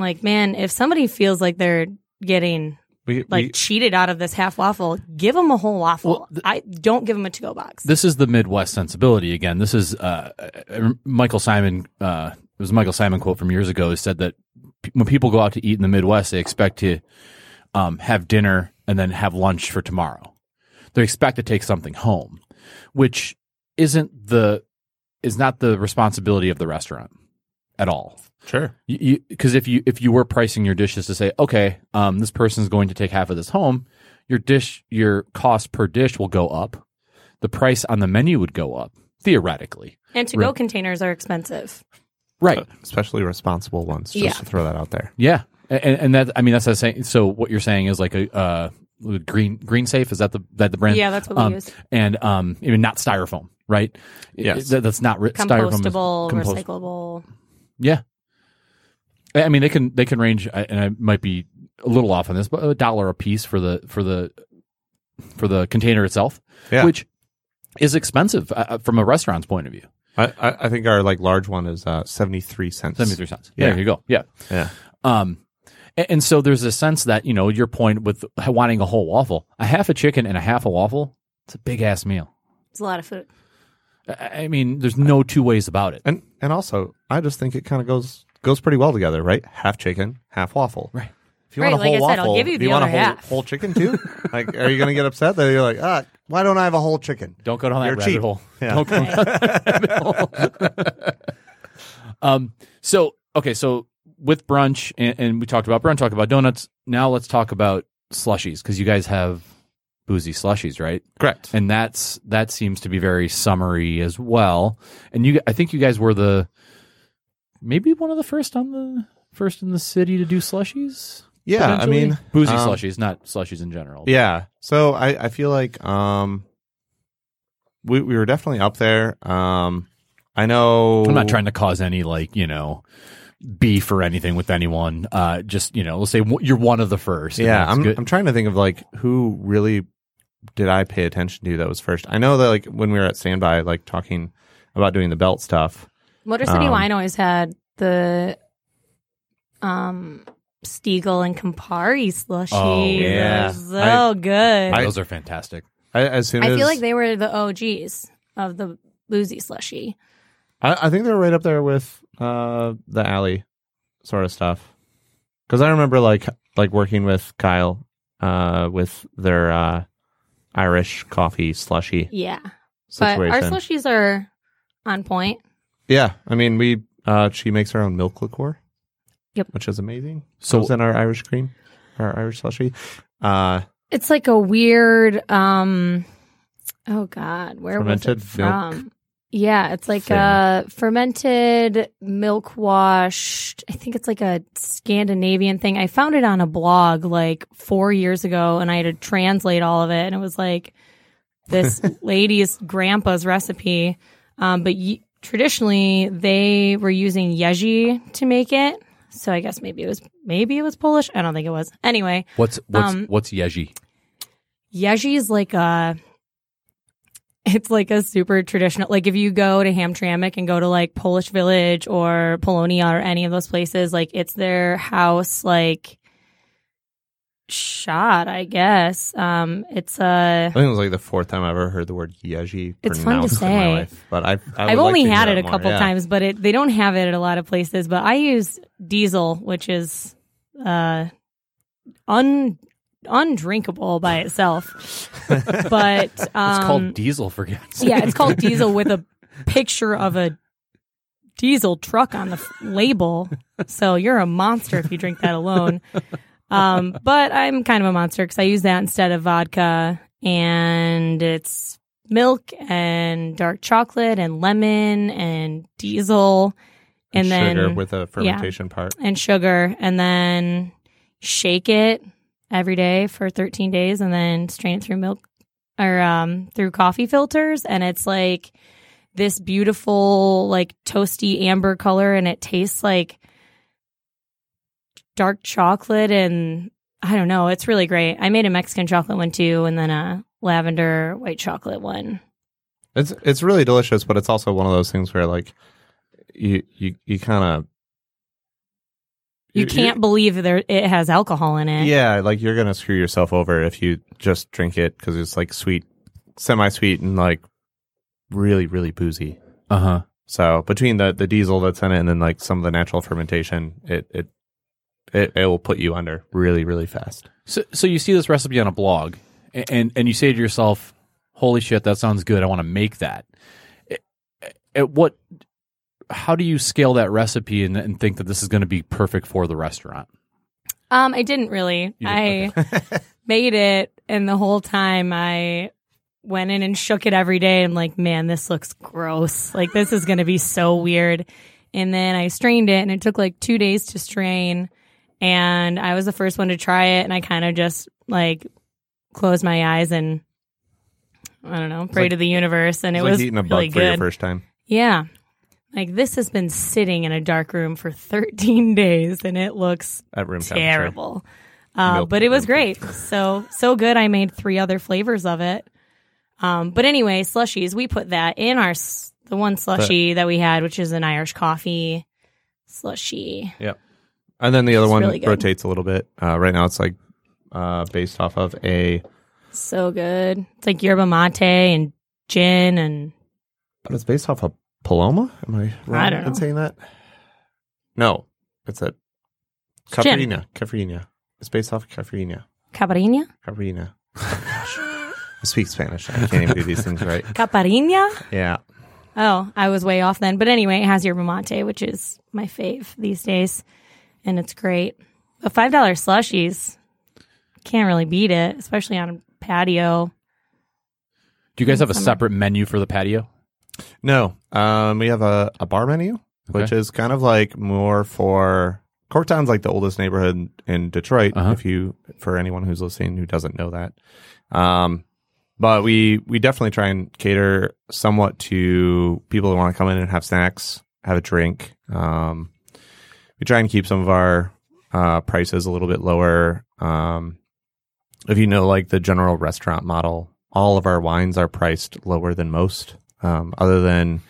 like, man, if somebody feels like they're getting We, like we, cheated out of this half waffle, give them a whole waffle. Well, th- I don't give them a to go box. This is the Midwest sensibility again. This is uh, uh, Michael Symon. Uh, it was a Michael Symon quote from years ago. He said that p- when people go out to eat in the Midwest, they expect to um, have dinner and then have lunch for tomorrow. They expect to take something home, which isn't the is not the responsibility of the restaurant at all. Sure. because if you if you were pricing your dishes to say, okay, um, this person's going to take half of this home, your dish your cost per dish will go up, the price on the menu would go up theoretically, and to go Right. containers are expensive. right? Especially responsible ones, just Yeah. to throw that out there. Yeah, and, and that I mean that's what I'm saying. So what you're saying is like a uh, green green safe is that the that the brand? Yeah, that's what we Um, use. and um, even not styrofoam, right? Yes. That- that's not ri- styrofoam. is Compostable, compost- recyclable. Yeah. I I mean, they can they can range, and I might be a little off on this, but a dollar a piece for the for the for the container itself, Yeah. which is expensive uh, from a restaurant's point of view. I, I, I think our like large one is uh, 73 cents. Seventy three cents. Yeah. There you go. Yeah. Yeah. Um, a- and, so there's a sense that you know your point with wanting a whole waffle, a half a chicken and a half a waffle. It's a big ass meal. It's a lot of food. I I mean, there's no two ways about it. And and also, I just think it kind of goes goes pretty well together, right? Half chicken, half waffle. Right. If you Right, want a like whole I said, I'll waffle, give you do you the want a whole, half. whole chicken too? like, are you going to get upset that you're like, ah, why don't I have a whole chicken? Don't go down that You're rabbit cheap. hole. Yeah. Don't go down that hole. um. So okay. So with brunch, and, and we talked about brunch, talked about donuts. Now let's talk about slushies because you guys have boozy slushies, right? Correct. And that's that seems to be very summery as well. And you, I think you guys were the maybe one of the first on the first in the city to do slushies. Yeah, I mean, boozy um, slushies, not slushies in general. Yeah. So I, I feel like um we we were definitely up there. Um I know I'm not trying to cause any like you know beef or anything with anyone. Uh, just you know, let's say you're one of the first. Yeah, I'm good. I'm trying to think of like who really did I pay attention to that was first. I know that like when we were at standby like talking about doing the belt stuff. Motor City Um, Wine always had the um Stiegl and Campari slushy. Oh, yeah. so good. I, Those are fantastic. I, as soon as feel like they were the OGs of the boozy slushy. I, I think they're right up there with uh the alley sort of stuff. Because I remember like like working with Kyle uh with their uh Irish coffee slushy Yeah, situation. but our slushies are on point. Yeah, I mean we uh she makes her own milk liqueur. Yep. Which is amazing. So- So in our Irish cream. our Irish slushy. Uh, It's like a weird um oh god, where Fermented was it milk from? Yeah, it's like thing. a fermented milk washed. I think it's like a Scandinavian thing. I found it on a blog like 4 years ago and I had to translate all of it and it was like this lady's grandpa's recipe. Um but y- traditionally they were using yeji to make it. So I guess maybe it was maybe it was Polish. I don't think it was. Anyway, What's what's Um, what's yeji? Yeji is like a it's like a super traditional like if you go to Hamtramck and go to like Polish Village or Polonia or any of those places, like it's their house like shot, I guess. Um it's a. I think it was like the fourth time I ever heard the word yeji It's fun to pronounced in my say. life. But I've I would I've only to had it a more, couple yeah. times, but it they don't have it at a lot of places. But I use diesel, which is uh un undrinkable by itself. but um It's called diesel for God's sake. Yeah, it's called diesel with a picture of a diesel truck on the f- label. So you're a monster if you drink that alone. Um, but I'm kind of a monster because I use that instead of vodka, and it's milk and dark chocolate and lemon and diesel, and sugar then with a fermentation part. and sugar, and then shake it every day for 13 days, and then strain it through milk or um, through coffee filters, and it's like this beautiful, like toasty amber color, and it tastes like dark chocolate, and I don't know, it's really great. I made a Mexican chocolate one too, and then a lavender white chocolate one. It's it's really delicious, but it's also one of those things where like you you you kind of You can't believe there it has alcohol in it. Yeah, like you're gonna screw yourself over if you just drink it because it's like sweet, semi-sweet, and like really really boozy. Uh huh. So between the the diesel that's in it and then like some of the natural fermentation, it it it, it will put you under really really fast. So, so you see this recipe on a blog, and and you say to yourself, "Holy shit, that sounds good! I want to make that." At- At what? How do you scale that recipe and, and think that this is going to be perfect for the restaurant? Um, I didn't really. You I didn't? made it, and the whole time I went in and shook it every day. I'm like, man, this looks gross. Like this is gonna be so weird. And then I strained it, and it took like two days to strain. And I was the first one to try it, and I kind of just like closed my eyes and I don't know, pray like- to the universe, and it It's like was eating a bug really for your good. first time. Yeah. Like this has been sitting in a dark room for 13 days and it looks At room terrible. Uh, but it was great. So, so good. I made three other flavors of it. Um, but anyway, slushies, we put that in our, the one slushie that we had, which is an Irish coffee slushy. Yep. And then the other one really rotates a little bit. Uh, right now, it's like uh, based off of a, So good. It's like yerba mate and gin and but it's based off of Paloma. Am I wrong I don't in know. saying that? No, it's a. Cafrina. Cafrina. It's based off of Cafrina. Caparina? Cafrina. I speak Spanish. I can't even do these things right. Caparina? Yeah. Oh, I was way off then. But anyway, it has yerba mate, which is my fave these days. And it's great. But $5 slushies, can't really beat it, especially on a patio. Do you guys have a Summer. separate menu for the patio? No, um, we have a, a bar menu, which is kind of like more for Corktown's like the oldest neighborhood in Detroit. Uh-huh. If you, for anyone who's listening who doesn't know that, um, but we we definitely try and cater somewhat to people who want to come in and have snacks, have a drink. Um, we try and keep some of our uh, prices a little bit lower. Um, if you know, like the general restaurant model, all of our wines are priced lower than most, um, other than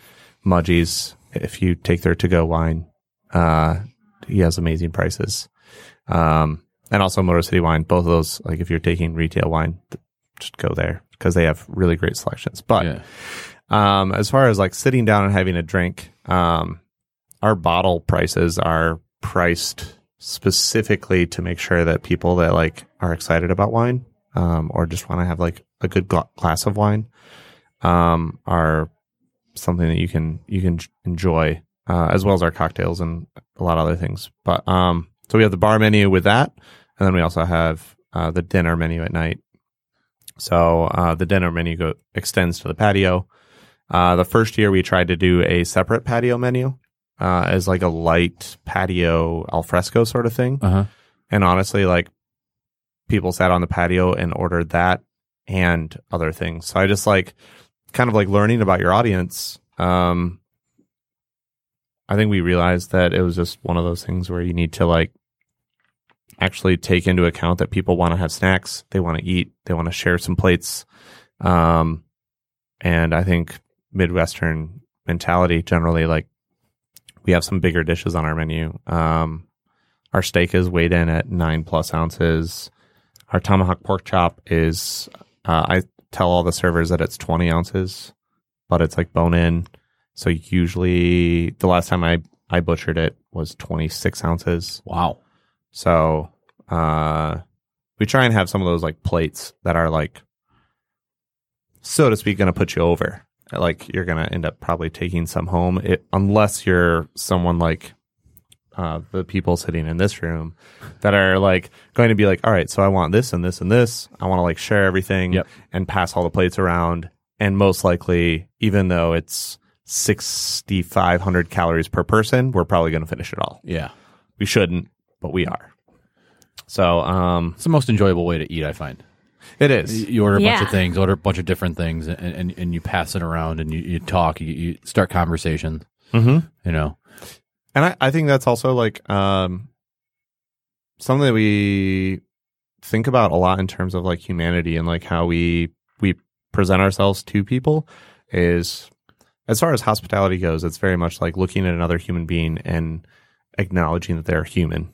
Mudgie's. If you take their to go wine, uh, he has amazing prices. Um, and also Motor City Wine, both of those, like if you're taking retail wine, just go there because they have really great selections. But Yeah. um, as far as like sitting down and having a drink, um, our bottle prices are priced specifically to make sure that people that like are excited about wine, um, or just want to have like a good gla- glass of wine, um, are something that you can you can enjoy, uh, as well as our cocktails and a lot of other things. But um, so we have the bar menu with that, and then we also have uh, the dinner menu at night. So uh, the dinner menu go, extends to the patio. Uh, the first year we tried to do a separate patio menu uh, as like a light patio alfresco sort of thing. Uh huh. And honestly, like people sat on the patio and ordered that and other things. So I just like kind of like learning about your audience. Um, I think we realized that it was just one of those things where you need to like actually take into account that people want to have snacks, they want to eat, they want to share some plates. Um, and I think Midwestern mentality generally, like we have some bigger dishes on our menu. Um, our steak is weighed in at nine plus ounces. Our tomahawk pork chop is, uh, I tell all the servers that it's 20 ounces, but it's like bone in. So usually the last time I, I butchered it was 26 ounces. Wow. So uh, we try and have some of those like plates that are like, so to speak, going to put you over. Like you're going to end up probably taking some home, it, unless you're someone like uh, the people sitting in this room that are like going to be like, all right, so I want this and this and this. I want to like share everything Yep. and pass all the plates around. And most likely, even though it's 6,500 calories per person, we're probably going to finish it all. Yeah. We shouldn't, but we are. So, um, It's the most enjoyable way to eat, I find. It is. You order a bunch of things, order a bunch of different things, and, and, and you pass it around and you, you talk, you, you start conversations, Mm-hmm. you know. And I, I think that's also like um, something that we think about a lot in terms of like humanity and like how we we present ourselves to people is as far as hospitality goes, it's very much like looking at another human being and acknowledging that they're human,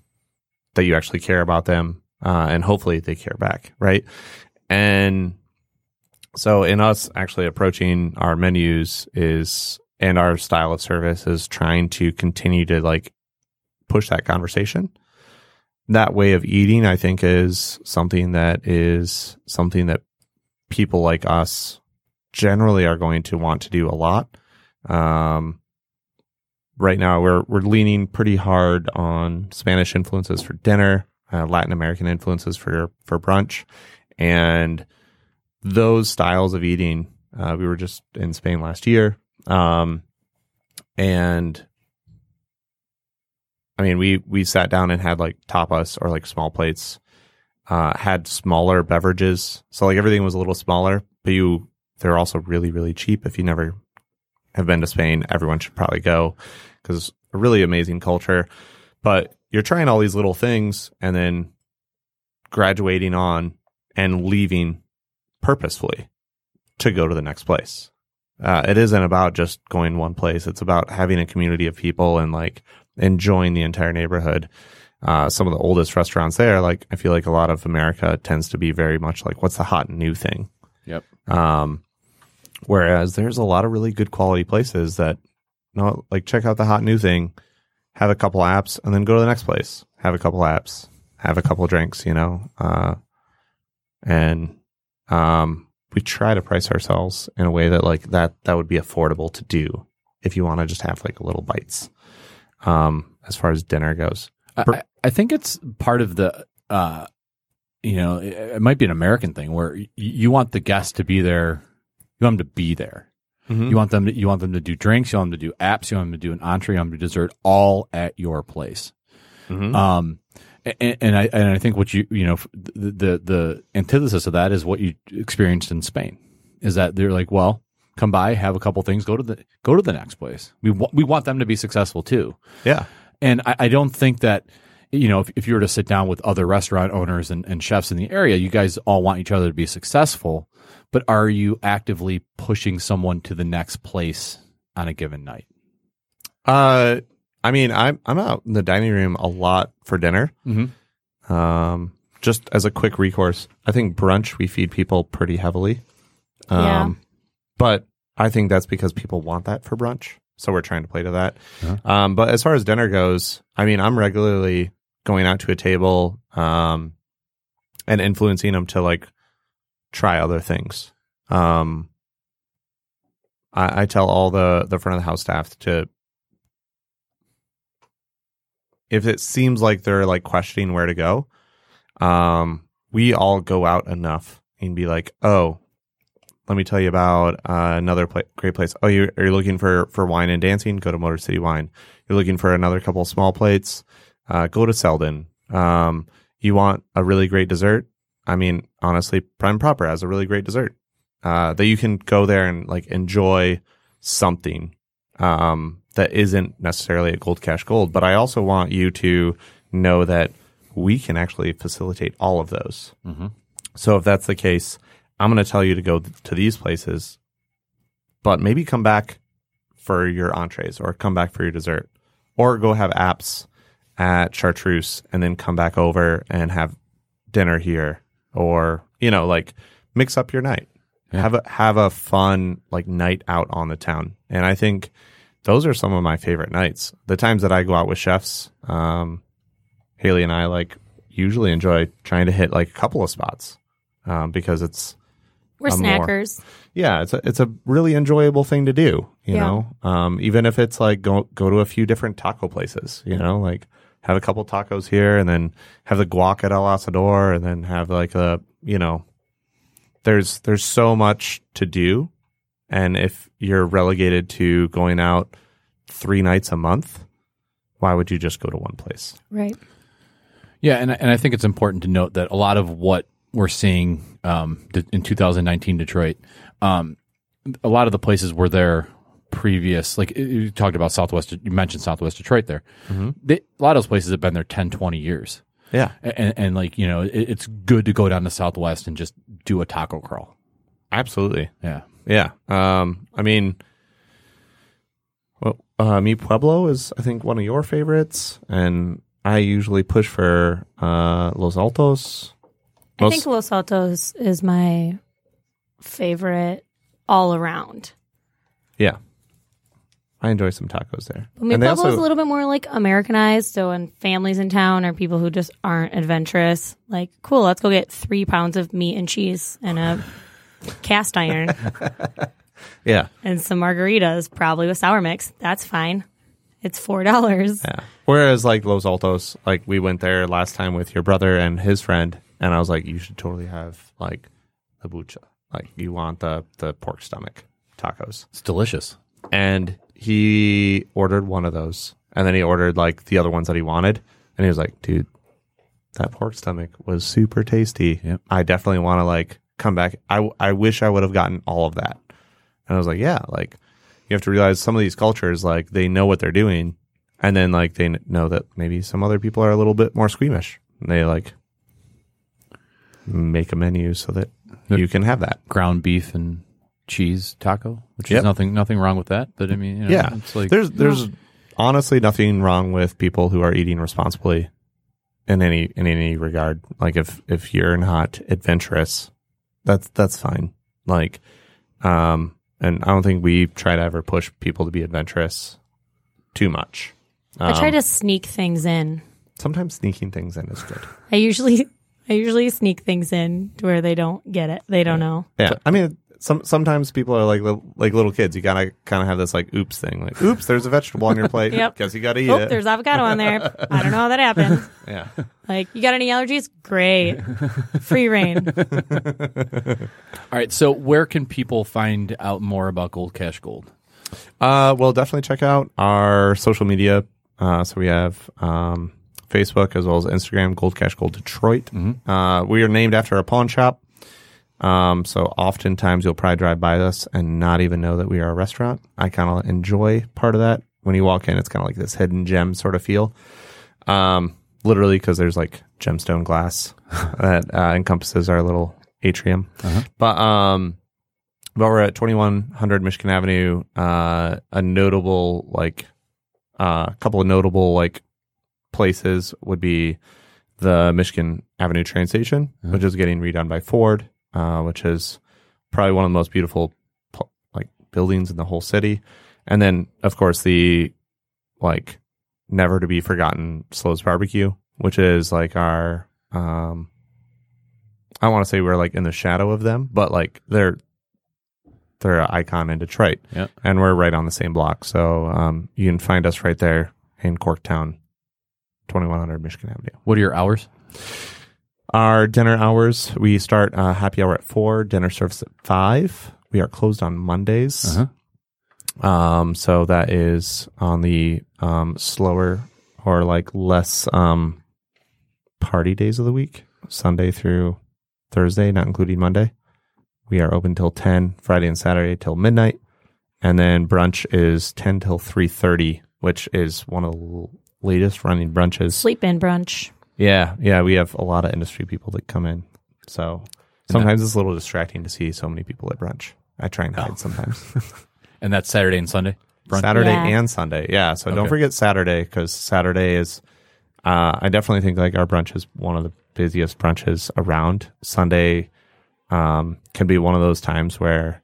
that you actually care about them, uh, and hopefully they care back, right? And so, in us actually approaching our menus is and our style of service is trying to continue to like push that conversation. That way of eating, I think, is something that is something that people like us generally are going to want to do a lot. Um, right now, we're we're leaning pretty hard on Spanish influences for dinner, uh, Latin American influences for for brunch, and those styles of eating. Uh, we were just in Spain last year, um, and I mean, we we sat down and had like tapas or like small plates. Uh, had smaller beverages, so like everything was a little smaller, but you they're also really really cheap. If you never have been to Spain, everyone should probably go because a really amazing culture. But you're trying all these little things and then graduating on and leaving purposefully to go to the next place. Uh, it isn't about just going one place. It's about having a community of people and like enjoying the entire neighborhood. Uh, some of the oldest restaurants there, like I feel like a lot of America tends to be very much like, what's the hot new thing? Yep. Um, whereas there's a lot of really good quality places that, you no, like check out the hot new thing, have a couple apps, and then go to the next place. Have a couple apps, have a couple drinks, you know, uh, and um, we try to price ourselves in a way that like that that would be affordable to do if you want to just have like little bites. Um, as far as dinner goes, I, I- think it's part of the, uh, you know, it, it might be an American thing where y- you want the guests to be there. You want them to be there. You want them to, you want them to do drinks. You want them to do apps. You want them to do an entree. You want them to do dessert all at your place. Mhm. Um, and, and I and I think what you you know the, the the antithesis of that is what you experienced in Spain is that they're like, well, come by, have a couple things, go to the go to the next place. We wa- we want them to be successful too. yeah, And I, I don't think that, you know, if, if you were to sit down with other restaurant owners and, and chefs in the area, you guys all want each other to be successful. But are you actively pushing someone to the next place on a given night? Uh, I mean, I'm I'm out in the dining room a lot for dinner. Mm-hmm. Um, just as a quick recourse, I think brunch we feed people pretty heavily. Um, Yeah. but I think that's because people want that for brunch, so we're trying to play to that. Uh-huh. Um, but as far as dinner goes, I mean, I'm regularly going out to a table, um, and influencing them to like try other things. Um, I, I tell all the the front of the house staff to if it seems like they're like questioning where to go, um, we all go out enough and be like, oh, let me tell you about uh, another great place. Oh, you are you looking for for wine and dancing? Go to Motor City Wine. You're looking for another couple small plates? Uh, go to Selden. Um, you want a really great dessert? I mean, honestly, Prime Proper has a really great dessert uh, that you can go there and like enjoy something um, that isn't necessarily a Gold Cash Gold. But I also want you to know that we can actually facilitate all of those. So if that's the case, I'm going to tell you to go th- to these places, but maybe come back for your entrees or come back for your dessert or go have apps at Chartreuse and then come back over and have dinner here or, you know, like mix up your night. Have a have a fun like night out on the town. And I think those are some of my favorite nights. The times that I go out with chefs, um, Haley and I like usually enjoy trying to hit like a couple of spots um, because it's We're I'm more- snackers. yeah, it's a it's a really enjoyable thing to do. You Yeah. know, um, even if it's like go go to a few different taco places. You know, like have a couple tacos here, and then have the guac at El Asador, and then have like a you know, there's there's so much to do, and if you're relegated to going out three nights a month, why would you just go to one place? Right. Yeah, and I- and I think it's important to note that a lot of what we're seeing um, in 2019 Detroit, um, a lot of the places were there previous. Like you you talked about Southwest, you mentioned Southwest Detroit there. They, a lot of those places have been there 10, 20 years, Yeah, and, and like you know, it, it's good to go down to Southwest and just do a taco crawl. absolutely. Yeah, Yeah. Um, I mean, well, uh, Mi Pueblo is, I think, one of your favorites, and I usually push for uh, Los Altos. I think Los Altos is my favorite all around. Yeah. I enjoy some tacos there. But Mi And Pueblo is a little bit more like Americanized. So when families in town or people who just aren't adventurous, like, cool, let's go get three pounds of meat and cheese and a cast iron yeah. and some margaritas, probably with sour mix. That's fine. It's four dollars. Yeah. Whereas, like, Los Altos, like, we went there last time with your brother and his friend, and I was like, you should totally have, like, the buche. Like, you want the, the pork stomach tacos. it's delicious. and he ordered one of those and then he ordered like the other ones that he wanted and he was like dude that pork stomach was super tasty. Yep. i definitely want to like come back. I, I wish i would have gotten all of that. And i was like yeah like you have to realize some of these cultures like they know what they're doing and then like they know that maybe some other people are a little bit more squeamish. And they like make a menu so that you can have that. Ground beef and cheese taco, which Yep. is nothing nothing wrong with that. But I mean, you know, yeah it's like there's there's honestly nothing wrong with people who are eating responsibly in any in any regard like if if you're not adventurous that's that's fine like um and i don't think we try to ever push people to be adventurous too much I try Um, to sneak things in. sometimes sneaking things in is good I usually I usually sneak things in to where they don't get it. They don't know. yeah i mean some sometimes people are like like little kids you gotta kind of have this like oops thing like oops there's a vegetable on your plate Yep. guess you gotta eat Oh, it there's avocado on there. I don't know how that happened. yeah Like, you got any allergies? Great. Free reign. All right. So where can people find out more about Gold Cash Gold? Uh, well, definitely check out our social media. Uh, so we have um, Facebook as well as Instagram, Gold Cash Gold Detroit. Uh, we are named after a pawn shop. Um, so oftentimes you'll probably drive by us and not even know that we are a restaurant. I kind of enjoy part of that. When you walk in, it's kind of like this hidden gem sort of feel. Um, literally because there's like gemstone glass that uh, encompasses our little atrium. But um, but we're at 2100 Michigan Avenue. Uh, a notable like a uh, couple of notable like places would be the Michigan Avenue train station, which is getting redone by Ford, uh, which is probably one of the most beautiful like buildings in the whole city. And then of course the like never to be forgotten Slow's Barbecue, which is like our um I want to say we're like in the shadow of them, but like they're they're an icon in Detroit, Yep. and we're right on the same block. So um, you can find us right there in Corktown, twenty one hundred Michigan Avenue. What are your hours? Our dinner hours, we start uh, happy hour at four, dinner service at five. We are closed on Mondays. Uh-huh. Um, so that is on the um, slower or like less um, party days of the week, Sunday through Thursday, not including Monday. We are open till 10, Friday and Saturday till midnight. And then brunch is 10 till 3.30, which is one of the latest running brunches. Sleep in brunch. Yeah, yeah, we have a lot of industry people that come in. So sometimes it's a little distracting to see so many people at brunch. I try and hide sometimes. And that's Saturday and Sunday. Brunch? Saturday Yeah. and Sunday. Yeah. So don't Okay. forget Saturday because Saturday is, uh, I definitely think like our brunch is one of the busiest brunches around. Sunday um, can be one of those times where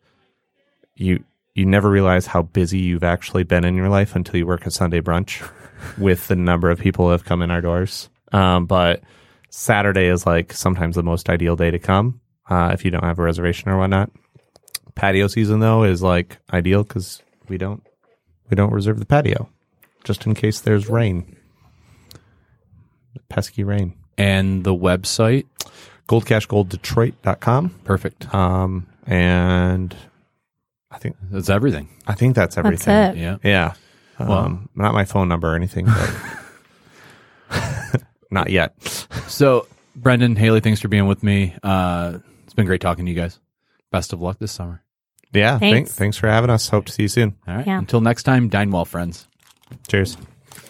you you never realize how busy you've actually been in your life until you work a Sunday brunch with the number of people that have come in our doors. Um, but Saturday is like sometimes the most ideal day to come uh, if you don't have a reservation or whatnot. Patio season though is like ideal because we don't we don't reserve the patio just in case there's rain. Pesky rain. And the website. Goldcashgolddetroit.com. Perfect. Um, and I think That's everything. I think that's everything. That's it. Yeah. Yeah. Um, not my phone number or anything, but not yet. So, Brendan, Haley, thanks for being with me. Uh, it's been great talking to you guys. Best of luck this summer. Yeah. Thanks. Thanks. thanks for having us. Hope to see you soon. All right. Yeah. Until next time, dine well, friends. Cheers.